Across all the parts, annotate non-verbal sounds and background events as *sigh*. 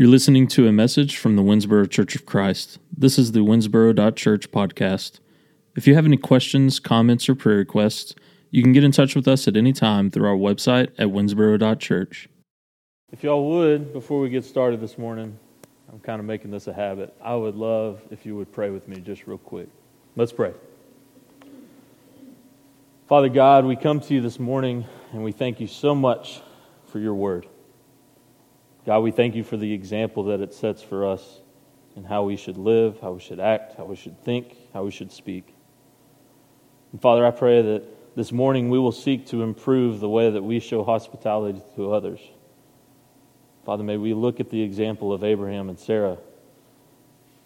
You're listening to a message from the Winnsboro Church of Christ. This is the Winnsboro.church podcast. If you have any questions, comments, or prayer requests, you can get in touch with us at any time through our website at winnsboro.church. If y'all would, before we get started this morning, I'm kind of making this a habit. I would love if you would pray with me just real quick. Let's pray. Father God, we come to you this morning and we thank you so much for your word. God, we thank you for the example that it sets for us and how we should live, how we should act, how we should think, how we should speak. And Father, I pray that this morning we will seek to improve the way that we show hospitality to others. Father, may we look at the example of Abraham and Sarah.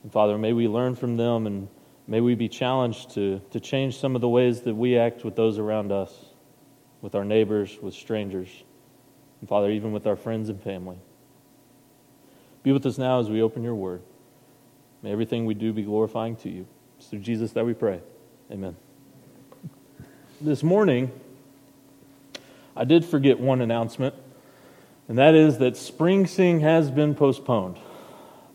And Father, may we learn from them and may we be challenged to, to change some of the ways that we act with those around us, with our neighbors, with strangers, and Father, even with our friends and family. Be with us now as we open your word. May everything we do be glorifying to you. It's through Jesus that we pray. Amen. This morning, I did forget one announcement, and that is that Spring Sing has been postponed.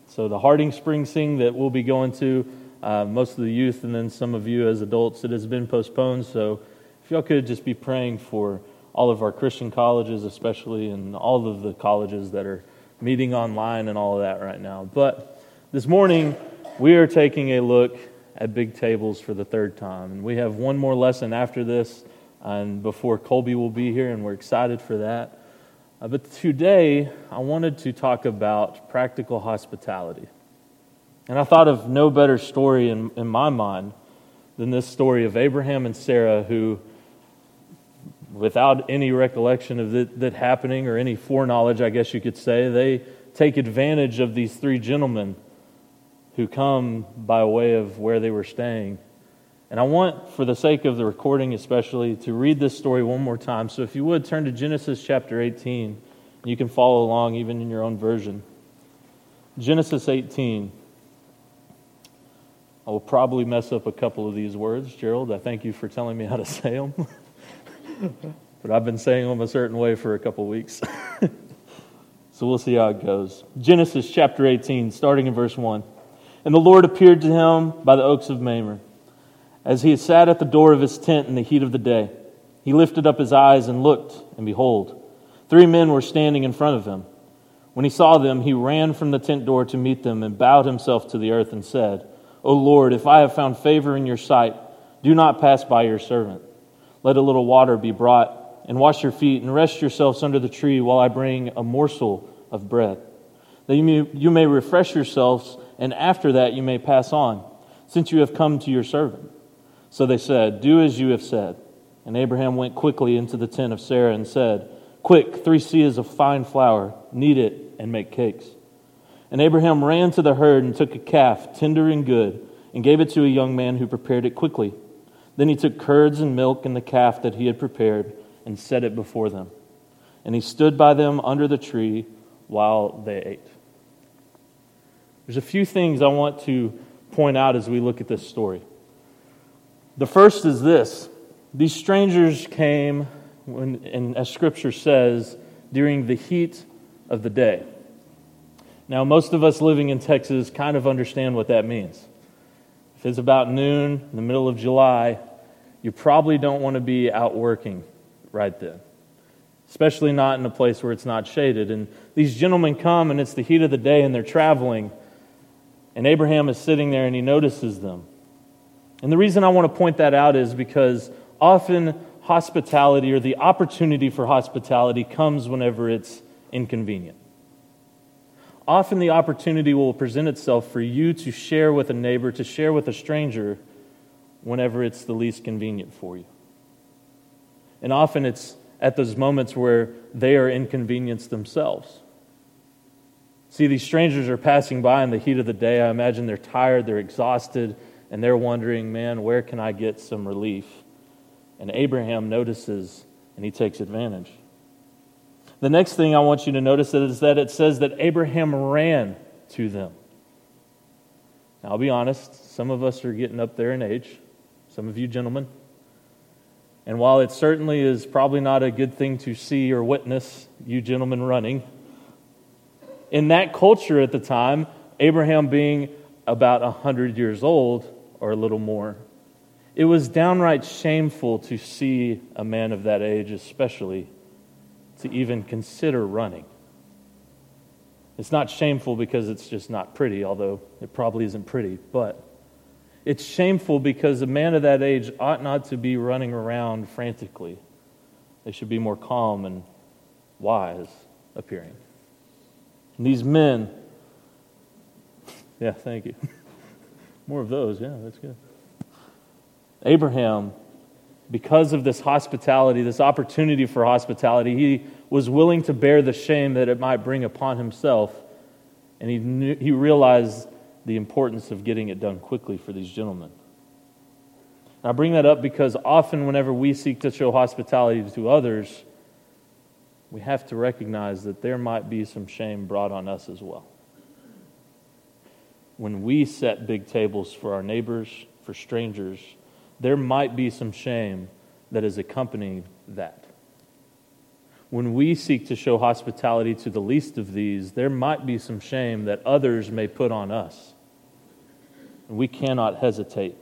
So, the Harding Spring Sing that we'll be going to, uh, most of the youth and then some of you as adults, it has been postponed. So, if y'all could just be praying for all of our Christian colleges, especially, and all of the colleges that are meeting online and all of that right now. But this morning, we are taking a look at big tables for the third time. And we have one more lesson after this, and before Colby will be here, and we're excited for that. Uh, but today, I wanted to talk about practical hospitality. And I thought of no better story in, in my mind than this story of Abraham and Sarah, who without any recollection of that, that happening or any foreknowledge, I guess you could say, they take advantage of these three gentlemen who come by way of where they were staying. And I want, for the sake of the recording especially, to read this story one more time. So if you would, turn to Genesis chapter 18. You can follow along even in your own version. Genesis 18. I will probably mess up a couple of these words, Gerald. I thank you for telling me how to say them. *laughs* *laughs* but I've been saying them a certain way for a couple weeks. *laughs* so we'll see how it goes. Genesis chapter 18, starting in verse 1. And the Lord appeared to him by the oaks of Mamre, as he sat at the door of his tent in the heat of the day. He lifted up his eyes and looked, and behold, three men were standing in front of him. When he saw them, he ran from the tent door to meet them and bowed himself to the earth and said, O Lord, if I have found favor in your sight, do not pass by your servant. Let a little water be brought, and wash your feet, and rest yourselves under the tree while I bring a morsel of bread. That you may, you may refresh yourselves, and after that you may pass on, since you have come to your servant. So they said, Do as you have said. And Abraham went quickly into the tent of Sarah and said, Quick, three seahs of fine flour, knead it, and make cakes. And Abraham ran to the herd and took a calf, tender and good, and gave it to a young man who prepared it quickly. Then he took curds and milk and the calf that he had prepared and set it before them. And he stood by them under the tree while they ate. There's a few things I want to point out as we look at this story. The first is this these strangers came, when, and as scripture says, during the heat of the day. Now, most of us living in Texas kind of understand what that means. If it's about noon in the middle of July, you probably don't want to be out working right then, especially not in a place where it's not shaded. And these gentlemen come, and it's the heat of the day, and they're traveling. And Abraham is sitting there, and he notices them. And the reason I want to point that out is because often hospitality or the opportunity for hospitality comes whenever it's inconvenient. Often the opportunity will present itself for you to share with a neighbor, to share with a stranger whenever it's the least convenient for you. And often it's at those moments where they are inconvenienced themselves. See, these strangers are passing by in the heat of the day. I imagine they're tired, they're exhausted, and they're wondering, man, where can I get some relief? And Abraham notices and he takes advantage. The next thing I want you to notice is that it says that Abraham ran to them. Now, I'll be honest, some of us are getting up there in age some of you gentlemen. And while it certainly is probably not a good thing to see or witness you gentlemen running, in that culture at the time, Abraham being about 100 years old or a little more, it was downright shameful to see a man of that age, especially, to even consider running. It's not shameful because it's just not pretty, although it probably isn't pretty, but it's shameful because a man of that age ought not to be running around frantically. They should be more calm and wise appearing. And these men, *laughs* yeah, thank you. *laughs* More of those, yeah, that's good. Abraham, because of this hospitality, this opportunity for hospitality, he was willing to bear the shame that it might bring upon himself. And he, knew, he realized the importance of getting it done quickly for these gentlemen. And I bring that up because often, whenever we seek to show hospitality to others, we have to recognize that there might be some shame brought on us as well. When we set big tables for our neighbors, for strangers, there might be some shame that is accompanying that. When we seek to show hospitality to the least of these, there might be some shame that others may put on us. And we cannot hesitate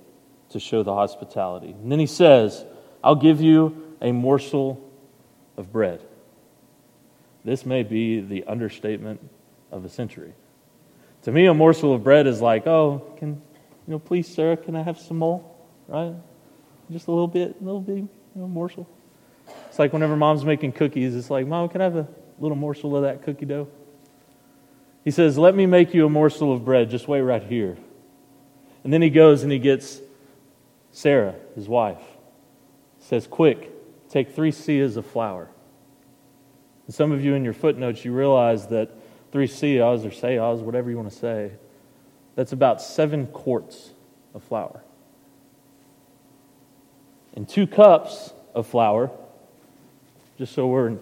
to show the hospitality. And then he says, I'll give you a morsel of bread. This may be the understatement of a century. To me, a morsel of bread is like, oh, can, you know, please, sir, can I have some more? Right? Just a little bit, a little bit, you know, morsel. It's like whenever mom's making cookies, it's like, Mom, can I have a little morsel of that cookie dough? He says, Let me make you a morsel of bread. Just wait right here. And then he goes and he gets Sarah, his wife. He says, Quick, take three seahs of flour. And some of you in your footnotes, you realize that three seahs or seahs, whatever you want to say, that's about seven quarts of flour. And two cups of flour, just so we're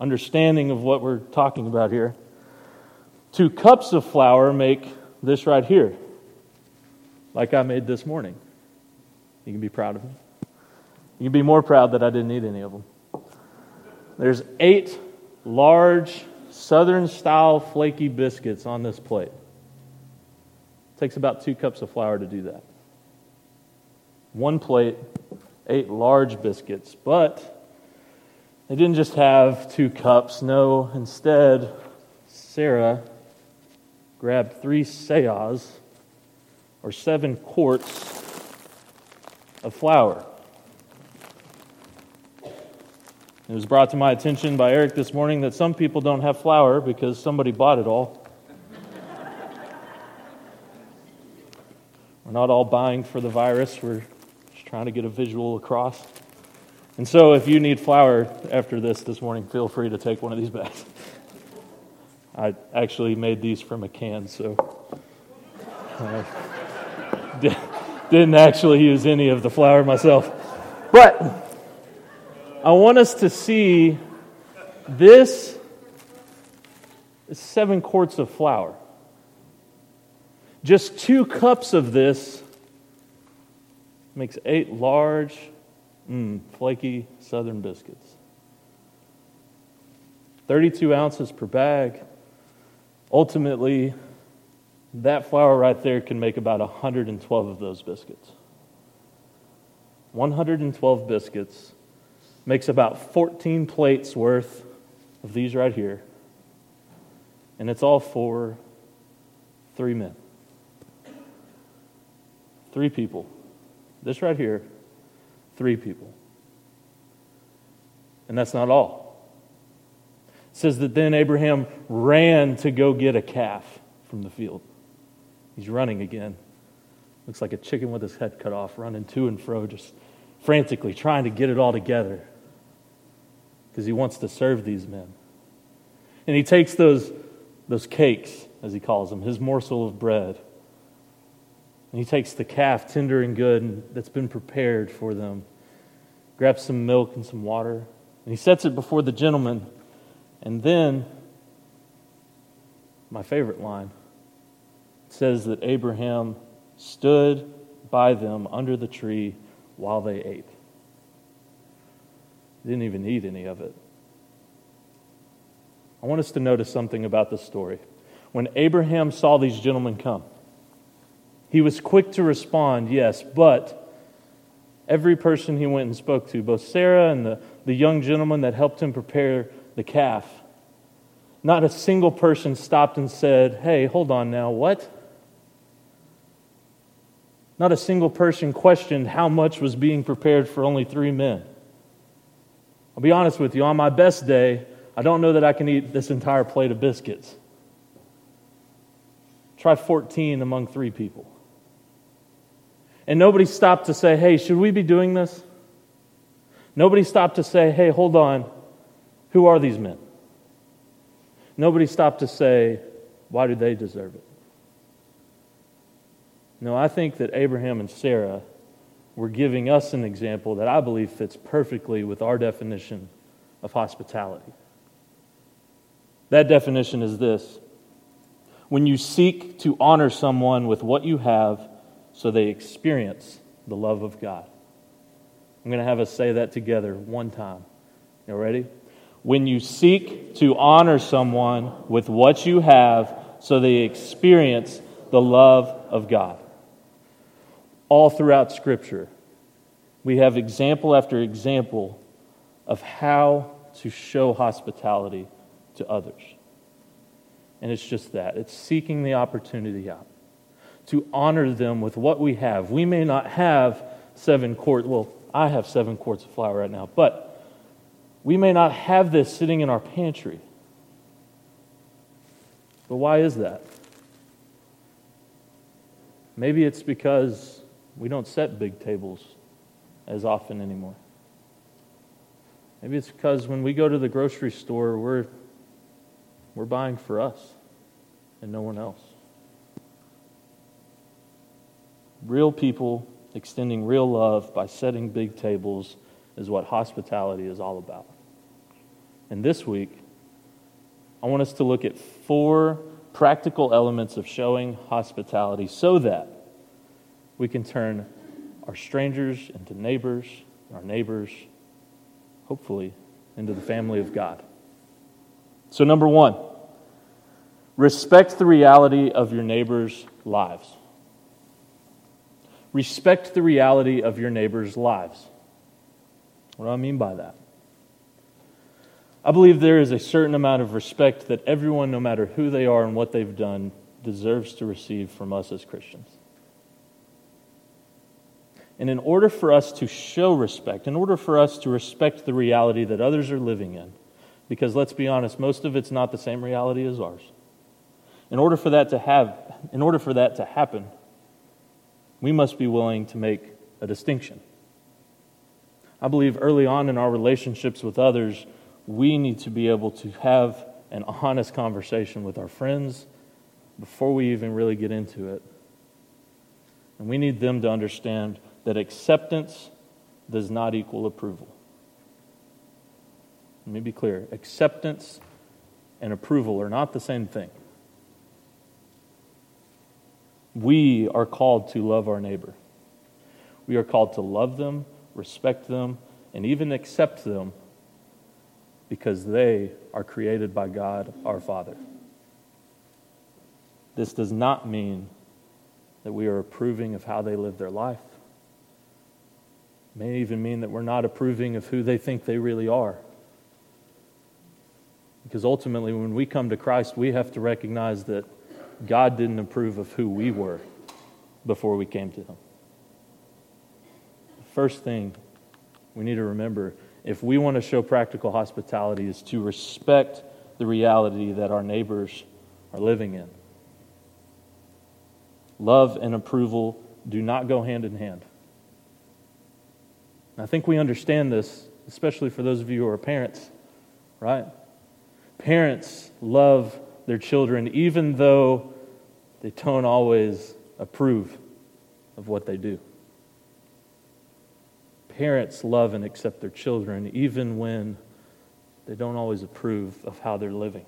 understanding of what we're talking about here, two cups of flour make this right here, like I made this morning. You can be proud of me. You can be more proud that I didn't eat any of them. There's eight large southern style flaky biscuits on this plate. It takes about two cups of flour to do that. One plate, eight large biscuits. But they didn't just have two cups. No, instead, Sarah grabbed three seahs, or seven quarts of flour. It was brought to my attention by Eric this morning that some people don't have flour because somebody bought it all. We're not all buying for the virus, we're just trying to get a visual across. And so, if you need flour after this this morning, feel free to take one of these bags. I actually made these from a can, so uh, *laughs* didn't actually use any of the flour myself. But I want us to see this seven quarts of flour. Just two cups of this makes eight large, mm, flaky southern biscuits. 32 ounces per bag. Ultimately, that flour right there can make about 112 of those biscuits. 112 biscuits makes about 14 plates worth of these right here. And it's all for three men. Three people. This right here, three people. And that's not all. It says that then Abraham ran to go get a calf from the field. He's running again. Looks like a chicken with his head cut off, running to and fro, just frantically trying to get it all together because he wants to serve these men. And he takes those, those cakes, as he calls them, his morsel of bread, and he takes the calf, tender and good, and that's been prepared for them, grabs some milk and some water, and he sets it before the gentleman. And then, my favorite line says that Abraham stood by them under the tree while they ate. Didn't even eat any of it. I want us to notice something about this story. When Abraham saw these gentlemen come, he was quick to respond, yes, but every person he went and spoke to, both Sarah and the, the young gentleman that helped him prepare the calf, not a single person stopped and said, Hey, hold on now, what? Not a single person questioned how much was being prepared for only three men. I'll be honest with you, on my best day, I don't know that I can eat this entire plate of biscuits. Try 14 among three people. And nobody stopped to say, hey, should we be doing this? Nobody stopped to say, hey, hold on, who are these men? Nobody stopped to say, why do they deserve it? No, I think that Abraham and Sarah were giving us an example that I believe fits perfectly with our definition of hospitality. That definition is this when you seek to honor someone with what you have so they experience the love of God. I'm going to have us say that together one time. You ready? When you seek to honor someone with what you have so they experience the love of God. All throughout Scripture, we have example after example of how to show hospitality to others. And it's just that it's seeking the opportunity out to honor them with what we have. We may not have seven quarts, well, I have seven quarts of flour right now, but we may not have this sitting in our pantry. But why is that? Maybe it's because we don't set big tables as often anymore. Maybe it's because when we go to the grocery store, we're, we're buying for us and no one else. Real people extending real love by setting big tables is what hospitality is all about. And this week, I want us to look at four practical elements of showing hospitality so that we can turn our strangers into neighbors, our neighbors, hopefully, into the family of God. So, number one, respect the reality of your neighbors' lives. Respect the reality of your neighbors' lives. What do I mean by that? I believe there is a certain amount of respect that everyone, no matter who they are and what they've done, deserves to receive from us as Christians. And in order for us to show respect, in order for us to respect the reality that others are living in, because let's be honest, most of it's not the same reality as ours. In order for that to have, in order for that to happen, we must be willing to make a distinction. I believe early on in our relationships with others, we need to be able to have an honest conversation with our friends before we even really get into it. And we need them to understand that acceptance does not equal approval. Let me be clear acceptance and approval are not the same thing. We are called to love our neighbor. We are called to love them, respect them, and even accept them because they are created by God our Father. This does not mean that we are approving of how they live their life. It may even mean that we're not approving of who they think they really are. Because ultimately, when we come to Christ, we have to recognize that God didn't approve of who we were before we came to Him. First thing we need to remember if we want to show practical hospitality, is to respect the reality that our neighbors are living in. Love and approval do not go hand in hand. I think we understand this, especially for those of you who are parents, right? Parents love their children even though they don't always approve of what they do parents love and accept their children even when they don't always approve of how they're living.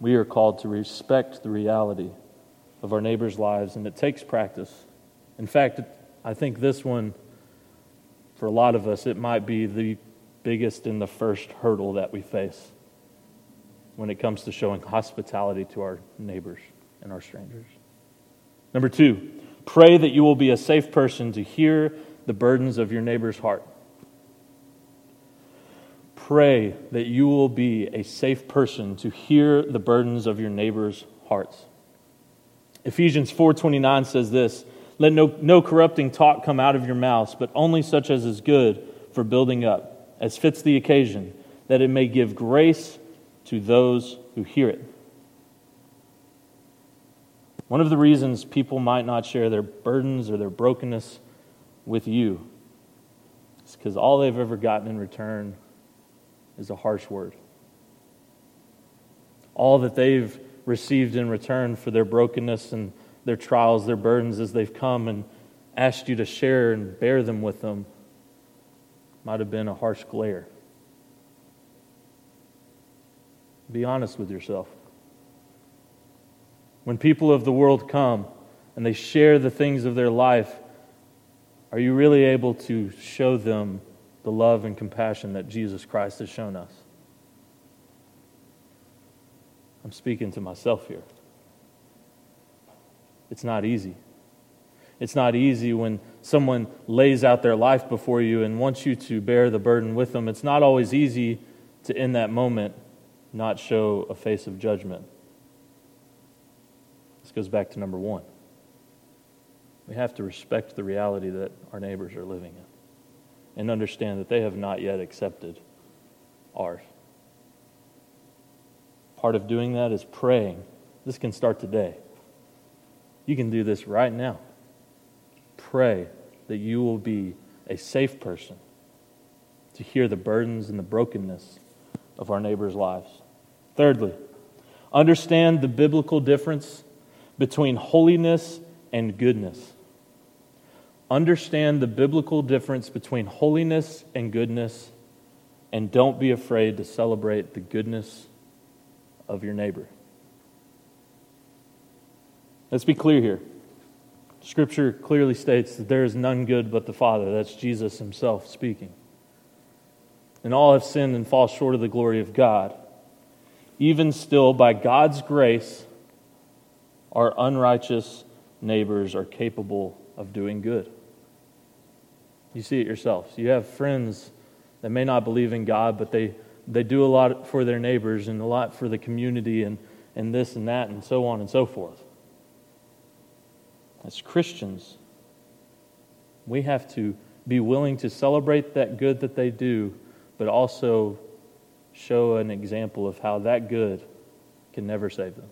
We are called to respect the reality of our neighbors' lives, and it takes practice. In fact, I think this one, for a lot of us, it might be the biggest and the first hurdle that we face when it comes to showing hospitality to our neighbors and our strangers. Number two, pray that you will be a safe person to hear the burdens of your neighbor's heart. Pray that you will be a safe person to hear the burdens of your neighbor's hearts. Ephesians 4:29 says this, "Let no, no corrupting talk come out of your mouths, but only such as is good for building up, as fits the occasion, that it may give grace to those who hear it." One of the reasons people might not share their burdens or their brokenness with you is because all they've ever gotten in return is a harsh word. All that they've received in return for their brokenness and their trials, their burdens as they've come and asked you to share and bear them with them might have been a harsh glare. Be honest with yourself. When people of the world come and they share the things of their life, are you really able to show them the love and compassion that Jesus Christ has shown us? I'm speaking to myself here. It's not easy. It's not easy when someone lays out their life before you and wants you to bear the burden with them. It's not always easy to, in that moment, not show a face of judgment. This goes back to number one. We have to respect the reality that our neighbors are living in and understand that they have not yet accepted ours. Part of doing that is praying. This can start today. You can do this right now. Pray that you will be a safe person to hear the burdens and the brokenness of our neighbors' lives. Thirdly, understand the biblical difference between holiness and goodness. Understand the biblical difference between holiness and goodness, and don't be afraid to celebrate the goodness of your neighbor. Let's be clear here. Scripture clearly states that there is none good but the Father. That's Jesus himself speaking. And all have sinned and fall short of the glory of God. Even still, by God's grace, our unrighteous neighbors are capable of doing good. You see it yourselves. You have friends that may not believe in God, but they, they do a lot for their neighbors and a lot for the community and, and this and that and so on and so forth. As Christians, we have to be willing to celebrate that good that they do, but also show an example of how that good can never save them.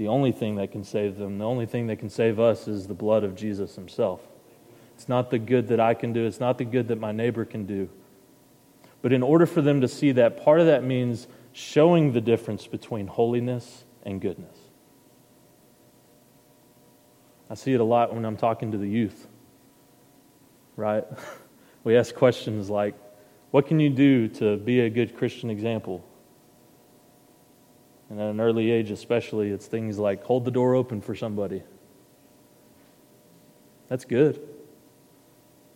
the only thing that can save them, the only thing that can save us is the blood of Jesus himself. It's not the good that I can do, it's not the good that my neighbor can do. But in order for them to see that, part of that means showing the difference between holiness and goodness. I see it a lot when I'm talking to the youth, right? *laughs* We ask questions like, What can you do to be a good Christian example? And at an early age, especially, it's things like hold the door open for somebody. That's good.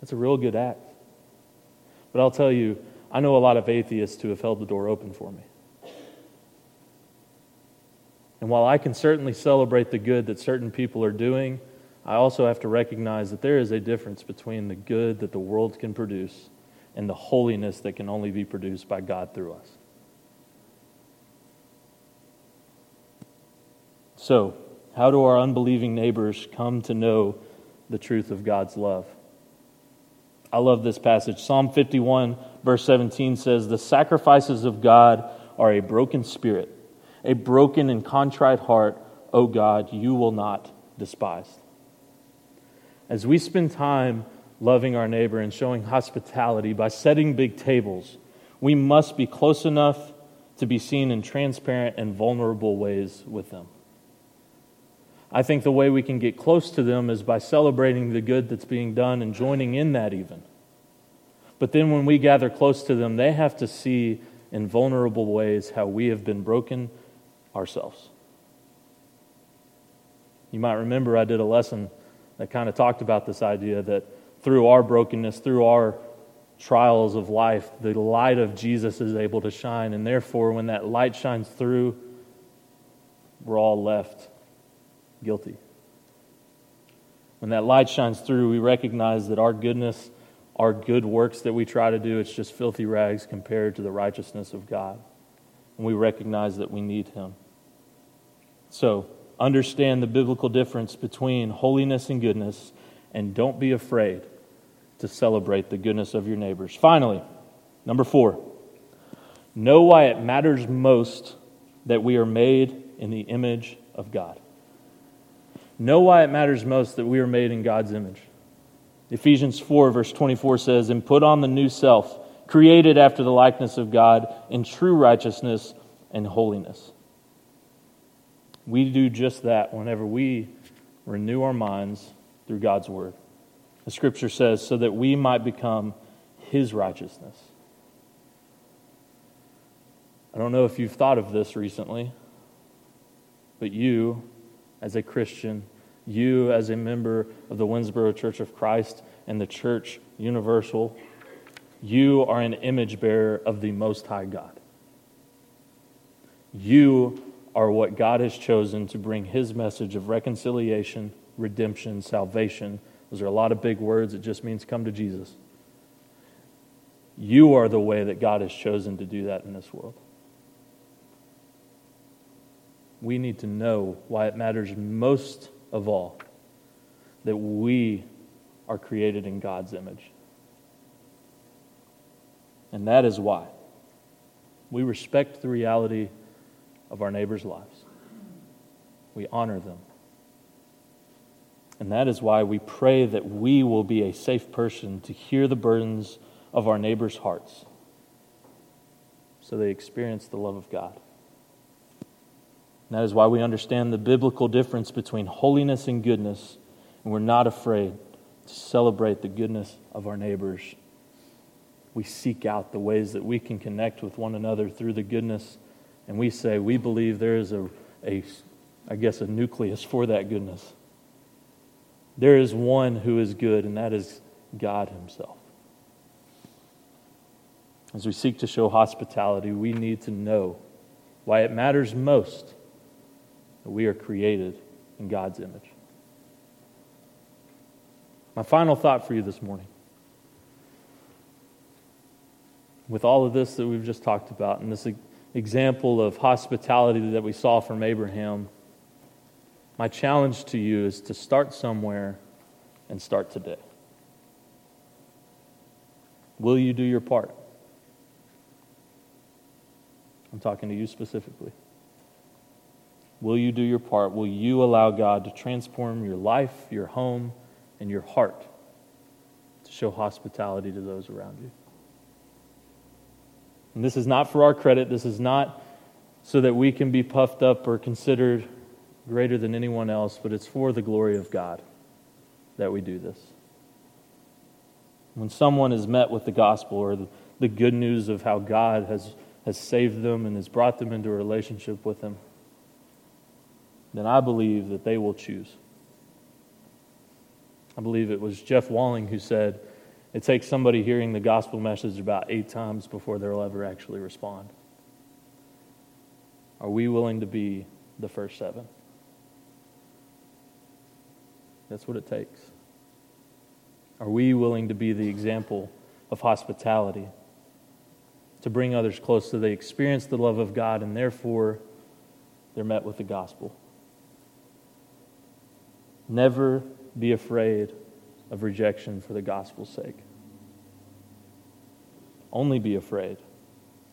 That's a real good act. But I'll tell you, I know a lot of atheists who have held the door open for me. And while I can certainly celebrate the good that certain people are doing, I also have to recognize that there is a difference between the good that the world can produce and the holiness that can only be produced by God through us. So, how do our unbelieving neighbors come to know the truth of God's love? I love this passage. Psalm 51, verse 17 says, The sacrifices of God are a broken spirit, a broken and contrite heart, O God, you will not despise. As we spend time loving our neighbor and showing hospitality by setting big tables, we must be close enough to be seen in transparent and vulnerable ways with them. I think the way we can get close to them is by celebrating the good that's being done and joining in that, even. But then when we gather close to them, they have to see in vulnerable ways how we have been broken ourselves. You might remember I did a lesson that kind of talked about this idea that through our brokenness, through our trials of life, the light of Jesus is able to shine. And therefore, when that light shines through, we're all left guilty. When that light shines through, we recognize that our goodness, our good works that we try to do, it's just filthy rags compared to the righteousness of God. And we recognize that we need Him. So, understand the biblical difference between holiness and goodness, and don't be afraid to celebrate the goodness of your neighbors. Finally, number four, know why it matters most that we are made in the image of God. Know why it matters most that we are made in God's image. Ephesians 4, verse 24 says, And put on the new self, created after the likeness of God in true righteousness and holiness. We do just that whenever we renew our minds through God's word. The scripture says, so that we might become his righteousness. I don't know if you've thought of this recently, but you, as a Christian, you, as a member of the Winnsboro Church of Christ and the Church Universal, you are an image bearer of the Most High God. You are what God has chosen to bring His message of reconciliation, redemption, salvation those are a lot of big words. It just means come to Jesus. You are the way that God has chosen to do that in this world. We need to know why it matters most of all that we are created in God's image. And that is why we respect the reality of our neighbors' lives. We honor them. And that is why we pray that we will be a safe person to hear the burdens of our neighbors' hearts so they experience the love of God. And that is why we understand the biblical difference between holiness and goodness, and we're not afraid to celebrate the goodness of our neighbors. We seek out the ways that we can connect with one another through the goodness, and we say we believe there is a, a I guess, a nucleus for that goodness. There is one who is good, and that is God Himself. As we seek to show hospitality, we need to know why it matters most that we are created in God's image. My final thought for you this morning. With all of this that we've just talked about, and this example of hospitality that we saw from Abraham, my challenge to you is to start somewhere and start today. Will you do your part? I'm talking to you specifically. Will you do your part? Will you allow God to transform your life, your home, and your heart to show hospitality to those around you? And this is not for our credit. This is not so that we can be puffed up or considered greater than anyone else, but it's for the glory of God that we do this. When someone is met with the gospel or the, good news of how God has, has saved them and has brought them into a relationship with Him, then I believe that they will choose. I believe it was Jeff Walling who said, It takes somebody hearing the gospel message about eight times before they'll ever actually respond. Are we willing to be the first seven? That's what it takes. Are we willing to be the example of hospitality? To bring others close so they experience the love of God and therefore they're met with the gospel. Never be afraid of rejection for the gospel's sake. Only be afraid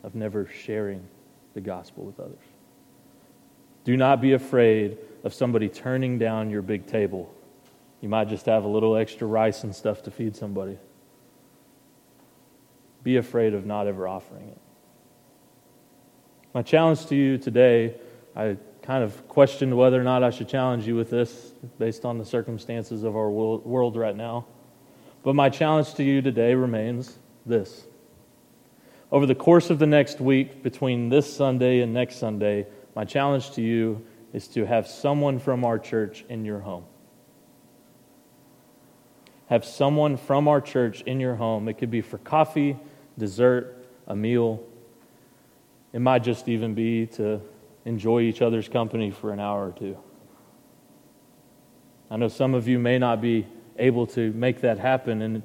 of never sharing the gospel with others. Do not be afraid of somebody turning down your big table you might just have a little extra rice and stuff to feed somebody. Be afraid of not ever offering it. My challenge to you today, I kind of questioned whether or not I should challenge you with this based on the circumstances of our world right now. But my challenge to you today remains this. Over the course of the next week, between this Sunday and next Sunday, my challenge to you is to have someone from our church in your home have someone from our church in your home. It could be for coffee, dessert, a meal. It might just even be to enjoy each other's company for an hour or two. I know some of you may not be able to make that happen, and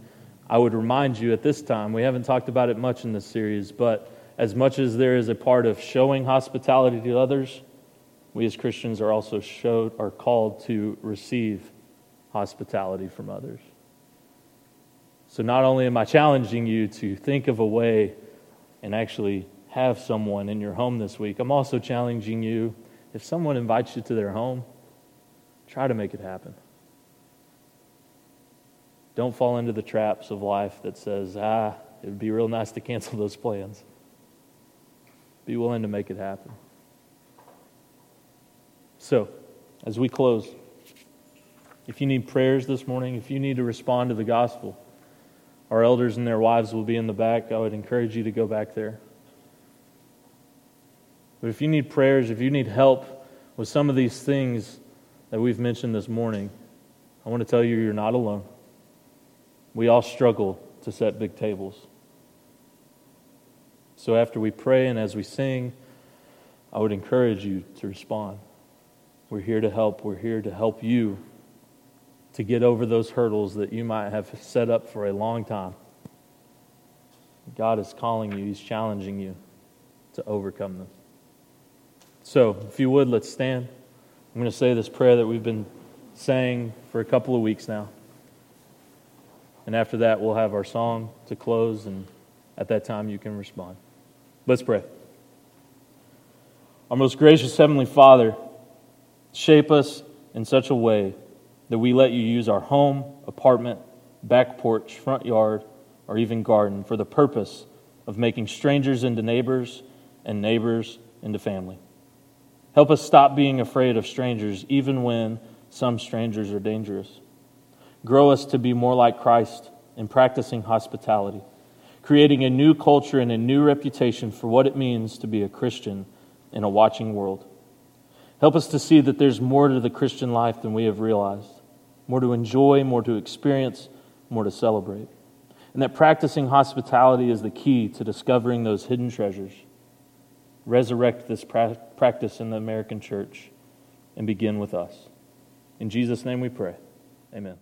I would remind you at this time, we haven't talked about it much in this series, but as much as there is a part of showing hospitality to others, we as Christians are also showed, are called to receive hospitality from others. So not only am I challenging you to think of a way and actually have someone in your home this week, I'm also challenging you if someone invites you to their home, try to make it happen. Don't fall into the traps of life that says, ah, it would be real nice to cancel those plans. Be willing to make it happen. So, as we close, if you need prayers this morning, if you need to respond to the gospel, our elders and their wives will be in the back. I would encourage you to go back there. But if you need prayers, if you need help with some of these things that we've mentioned this morning, I want to tell you you're not alone. We all struggle to set big tables. So after we pray and as we sing, I would encourage you to respond. We're here to help. We're here to help you to get over those hurdles that you might have set up for a long time. God is calling you, He's challenging you to overcome them. So, if you would, let's stand. I'm going to say this prayer that we've been saying for a couple of weeks now. And after that, we'll have our song to close, and at that time, you can respond. Let's pray. Our most gracious Heavenly Father, shape us in such a way that we let you use our home, apartment, back porch, front yard, or even garden for the purpose of making strangers into neighbors and neighbors into family. Help us stop being afraid of strangers, even when some strangers are dangerous. Grow us to be more like Christ in practicing hospitality, creating a new culture and a new reputation for what it means to be a Christian in a watching world. Help us to see that there's more to the Christian life than we have realized more to enjoy, more to experience, more to celebrate. And that practicing hospitality is the key to discovering those hidden treasures. Resurrect this pra- practice in the American church and begin with us. In Jesus' name we pray. Amen.